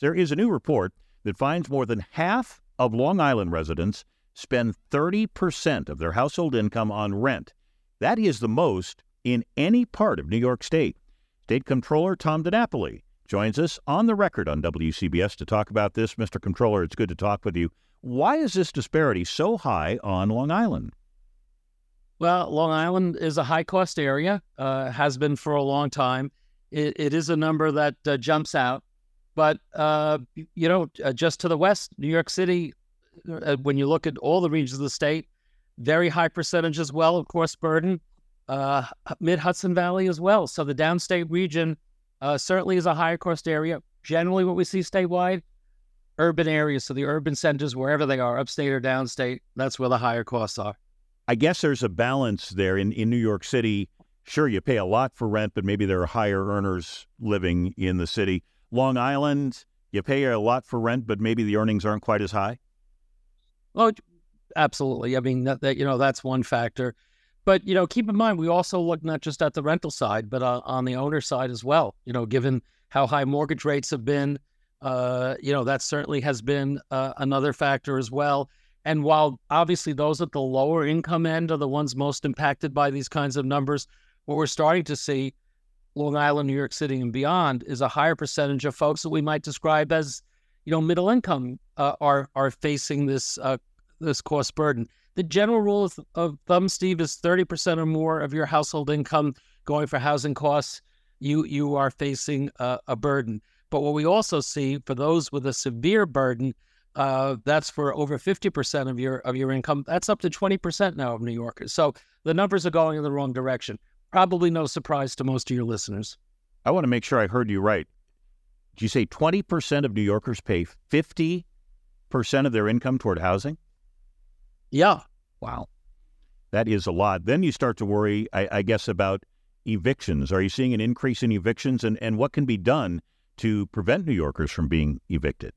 There is a new report that finds more than half of Long Island residents spend 30% of their household income on rent. That is the most in any part of New York State. State Comptroller Tom DiNapoli joins us on the record on WCBS to talk about this. Mr. Comptroller, it's good to talk with you. Why is this disparity so high on Long Island? Well, Long Island is a high cost area, uh, has been for a long time. It, it is a number that uh, jumps out. But, uh, you know, uh, just to the west, New York City, uh, when you look at all the regions of the state, very high percentage as well, of course, burden, uh, mid Hudson Valley as well. So the downstate region certainly is a higher cost area. Generally, what we see statewide, urban areas. So the urban centers, wherever they are, upstate or downstate, that's where the higher costs are. I guess there's a balance there in, in New York City. Sure, you pay a lot for rent, but maybe there are higher earners living in the city. Long Island, you pay a lot for rent, but maybe the earnings aren't quite as high. Oh, absolutely. I mean, that, that you know that's one factor, but you know, keep in mind we also look not just at the rental side, but uh, on the owner side as well. You know, given how high mortgage rates have been, uh, you know, that certainly has been uh, another factor as well. And while obviously those at the lower income end are the ones most impacted by these kinds of numbers, what we're starting to see, Long Island, New York City, and beyond, is a higher percentage of folks that we might describe as, you know, middle income uh, are are facing this uh, this cost burden. The general rule of, of thumb, Steve, is thirty percent or more of your household income going for housing costs. You you are facing a burden. But what we also see for those with a severe burden uh, that's for over 50% of your of your income. That's up to 20% now of New Yorkers. So the numbers are going in the wrong direction. Probably no surprise to most of your listeners. I want to make sure I heard you right. Did you say 20% of New Yorkers pay 50% of their income toward housing? Yeah. Wow. That is a lot. Then you start to worry, I, I guess, about evictions. Are you seeing an increase in evictions? And, and what can be done to prevent New Yorkers from being evicted?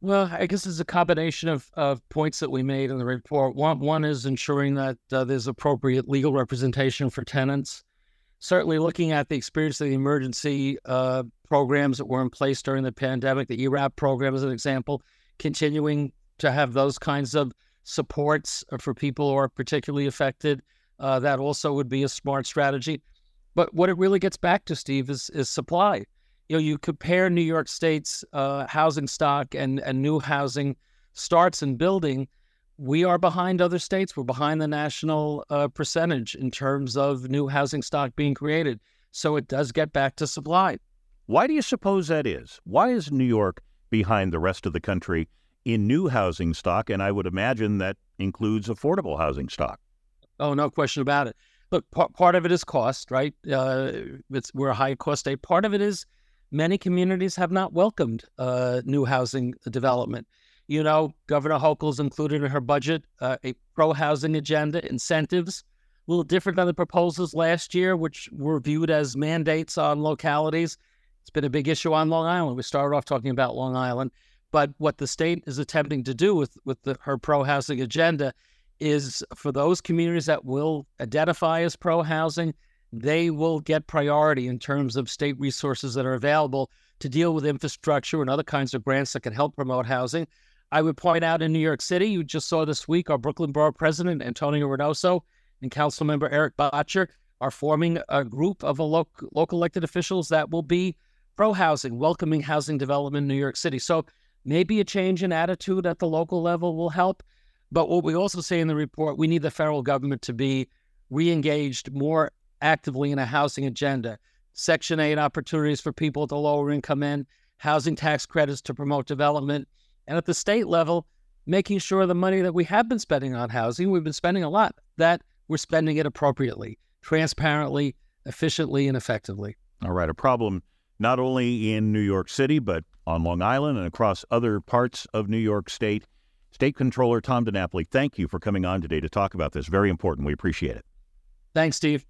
Well, I guess it's a combination of, of points that we made in the report. One, one is ensuring that uh, there's appropriate legal representation for tenants. Certainly, looking at the experience of the emergency uh, programs that were in place during the pandemic, the ERAP program as an example, continuing to have those kinds of supports for people who are particularly affected. Uh, that also would be a smart strategy. But what it really gets back to, Steve, is, is supply you know, you compare New York State's uh, housing stock and, and new housing starts and building, we are behind other states. We're behind the national uh, percentage in terms of new housing stock being created. So it does get back to supply. Why do you suppose that is? Why is New York behind the rest of the country in new housing stock? And I would imagine that includes affordable housing stock. Oh, no question about it. Look, part, part of it is cost, right? Uh, it's, we're a high cost state. Part of it is many communities have not welcomed uh, new housing development. You know, Governor Hochul's included in her budget uh, a pro housing agenda, incentives, a little different than the proposals last year, which were viewed as mandates on localities. It's been a big issue on Long Island. We started off talking about Long Island, but what the state is attempting to do with with the, her pro housing agenda is for those communities that will identify as pro housing they will get priority in terms of state resources that are available to deal with infrastructure and other kinds of grants that can help promote housing. I would point out in New York City, you just saw this week our Brooklyn Borough President Antonio Reynoso and Council Member Erik Bottcher are forming a group of lo- local elected officials that will be pro housing, welcoming housing development in New York City. So maybe a change in attitude at the local level will help. But what we also say in the report, we need the federal government to be re engaged more actively in a housing agenda. Section 8 opportunities for people at the lower income end, housing tax credits to promote development, and at the state level, making sure the money that we have been spending on housing, we've been spending a lot, that we're spending it appropriately, transparently, efficiently, and effectively. All right. A problem not only in New York City, but on Long Island and across other parts of New York State. State Comptroller Tom DiNapoli, thank you for coming on today to talk about this. Very important. We appreciate it. Thanks, Steve.